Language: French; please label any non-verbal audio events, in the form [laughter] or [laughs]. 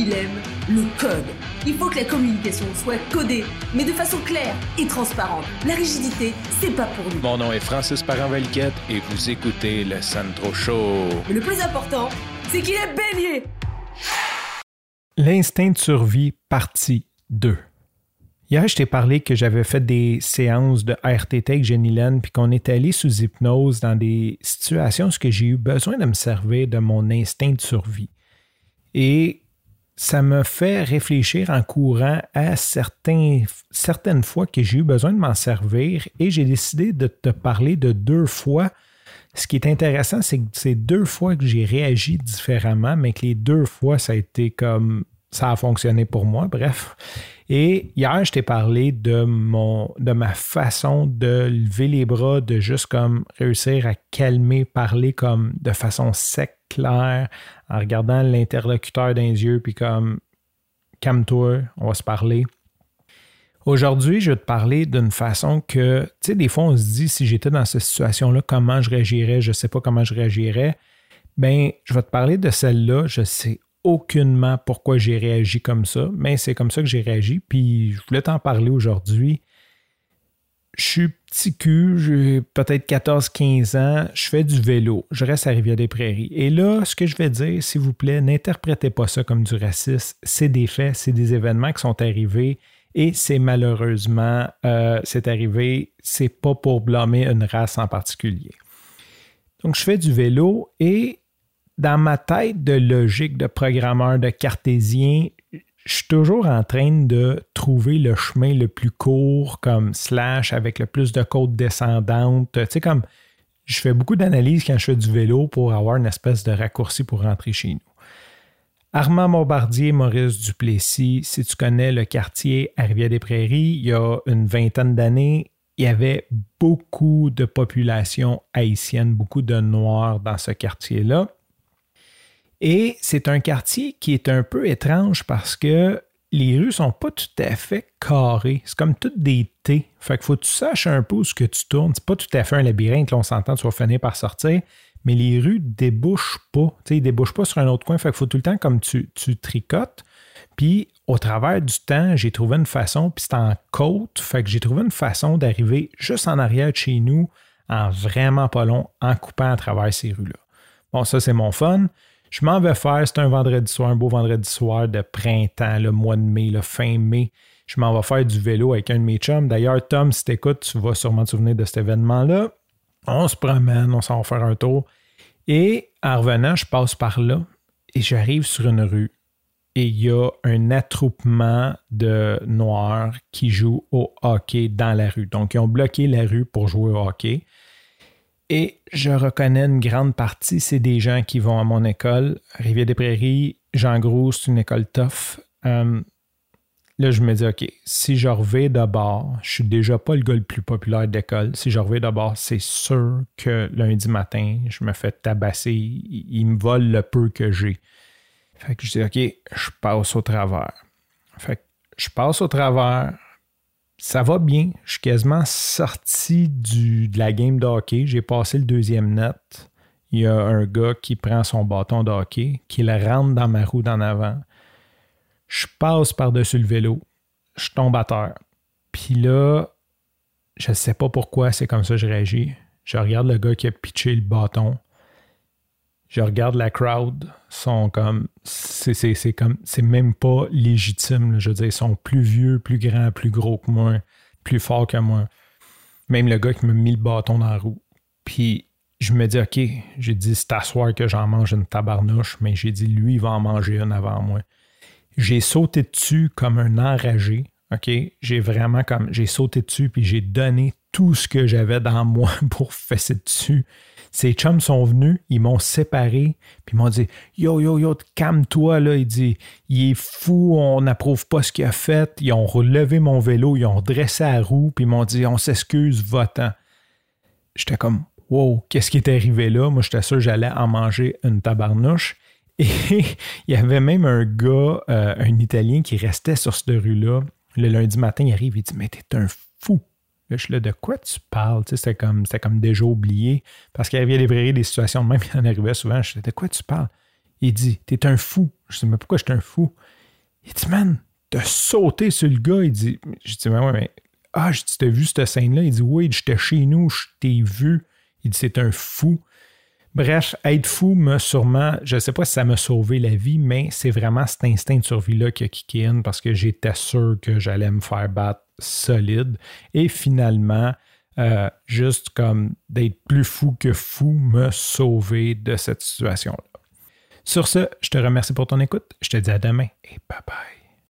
il aime le code. Il faut que la communication soit codée, mais de façon claire et transparente. La rigidité, c'est pas pour nous. Mon nom est Francis Parent-Valquette et vous écoutez le Sandro Show. Mais le plus important, c'est qu'il est bélier. L'instinct de survie, partie 2. Hier, je t'ai parlé que j'avais fait des séances de RTT avec Jenny Lynn, puis qu'on est allé sous hypnose dans des situations où j'ai eu besoin de me servir de mon instinct de survie. Et ça me fait réfléchir en courant à certains, certaines fois que j'ai eu besoin de m'en servir et j'ai décidé de te parler de deux fois. Ce qui est intéressant, c'est que c'est deux fois que j'ai réagi différemment, mais que les deux fois, ça a été comme ça a fonctionné pour moi, bref. Et hier, je t'ai parlé de, mon, de ma façon de lever les bras, de juste comme réussir à calmer, parler comme de façon sec, claire, en regardant l'interlocuteur dans les yeux, puis comme calme-toi, on va se parler. Aujourd'hui, je vais te parler d'une façon que, tu sais, des fois, on se dit, si j'étais dans cette situation-là, comment je réagirais, je ne sais pas comment je réagirais. Ben, je vais te parler de celle-là, je sais aucunement pourquoi j'ai réagi comme ça, mais c'est comme ça que j'ai réagi. Puis je voulais t'en parler aujourd'hui. Je suis petit cul, j'ai peut-être 14-15 ans, je fais du vélo, je reste à Rivière-des-Prairies. Et là, ce que je vais dire, s'il vous plaît, n'interprétez pas ça comme du racisme. C'est des faits, c'est des événements qui sont arrivés et c'est malheureusement, euh, c'est arrivé, c'est pas pour blâmer une race en particulier. Donc, je fais du vélo et dans ma tête de logique de programmeur, de cartésien, je suis toujours en train de trouver le chemin le plus court, comme slash, avec le plus de côtes descendantes. Tu sais, comme je fais beaucoup d'analyses quand je fais du vélo pour avoir une espèce de raccourci pour rentrer chez nous. Armand Bombardier, Maurice Duplessis, si tu connais le quartier à Rivière-des-Prairies, il y a une vingtaine d'années, il y avait beaucoup de population haïtienne, beaucoup de Noirs dans ce quartier-là. Et c'est un quartier qui est un peu étrange parce que les rues sont pas tout à fait carrées. C'est comme toutes des T. Fait qu'il faut que tu saches un peu où ce que tu tournes. C'est pas tout à fait un labyrinthe, là, on s'entend, tu vas finir par sortir. Mais les rues débouchent pas. sais, ils débouchent pas sur un autre coin. Fait qu'il faut tout le temps comme tu, tu tricotes. Puis au travers du temps, j'ai trouvé une façon, puis c'est en côte. Fait que j'ai trouvé une façon d'arriver juste en arrière de chez nous, en vraiment pas long, en coupant à travers ces rues-là. Bon, ça, c'est mon fun. Je m'en vais faire, c'est un vendredi soir, un beau vendredi soir de printemps, le mois de mai, le fin mai. Je m'en vais faire du vélo avec un de mes chums. D'ailleurs, Tom, si t'écoutes, tu vas sûrement te souvenir de cet événement-là. On se promène, on s'en va faire un tour. Et en revenant, je passe par là et j'arrive sur une rue. Et il y a un attroupement de Noirs qui jouent au hockey dans la rue. Donc, ils ont bloqué la rue pour jouer au hockey. Et je reconnais une grande partie, c'est des gens qui vont à mon école. Rivière-des-Prairies, Jean Gros, c'est une école tough. Euh, là, je me dis, OK, si je reviens d'abord, je suis déjà pas le gars le plus populaire d'école. Si je reviens d'abord, c'est sûr que lundi matin, je me fais tabasser. Ils me volent le peu que j'ai. Fait que je dis, OK, je passe au travers. Fait que je passe au travers, ça va bien. Je suis quasiment sorti du, de la game de hockey. J'ai passé le deuxième net. Il y a un gars qui prend son bâton de hockey, qui le rentre dans ma roue d'en avant. Je passe par-dessus le vélo. Je tombe à terre. Puis là, je ne sais pas pourquoi c'est comme ça que je réagis. Je regarde le gars qui a pitché le bâton je regarde la crowd, sont comme c'est comme c'est même pas légitime. je veux dire, ils sont plus vieux, plus grands, plus gros que moi, plus forts que moi. Même le gars qui m'a mis le bâton dans la roue. Puis je me dis, OK, j'ai dit, c'est à soir que j'en mange une tabarnouche, mais j'ai dit, lui, il va en manger une avant moi. J'ai sauté dessus comme un enragé. OK? J'ai vraiment comme. J'ai sauté dessus, puis j'ai donné tout ce que j'avais dans moi [laughs] pour fesser dessus. Ses chums sont venus, ils m'ont séparé, puis ils m'ont dit Yo, yo, yo, calme-toi, là. Il dit Il est fou, on n'approuve pas ce qu'il a fait. Ils ont relevé mon vélo, ils ont dressé la roue, puis ils m'ont dit On s'excuse, votant. J'étais comme Wow, qu'est-ce qui est arrivé là? Moi, j'étais sûr que j'allais en manger une tabarnouche. [laughs] Et il y avait même un gars, euh, un Italien, qui restait sur cette rue-là. Le lundi matin, il arrive, il dit Mais t'es un fou. Là, je suis là, de quoi tu parles? c'était comme, comme déjà oublié. Parce qu'il avait vraies des situations, même il en arrivait souvent. Je suis de quoi tu parles? Il dit, t'es un fou. Je dis, mais pourquoi j'étais un fou? Il dit, man, t'as sauté sur le gars. Il dit, je dis, mais ouais, mais. Ah, je dis, t'as vu cette scène-là? Il dit, oui, j'étais chez nous, je t'ai vu. Il dit, c'est un fou. Bref, être fou m'a sûrement, je ne sais pas si ça m'a sauvé la vie, mais c'est vraiment cet instinct de survie-là qui a kické in parce que j'étais sûr que j'allais me faire battre solide. Et finalement, euh, juste comme d'être plus fou que fou me sauver de cette situation-là. Sur ce, je te remercie pour ton écoute. Je te dis à demain et bye bye.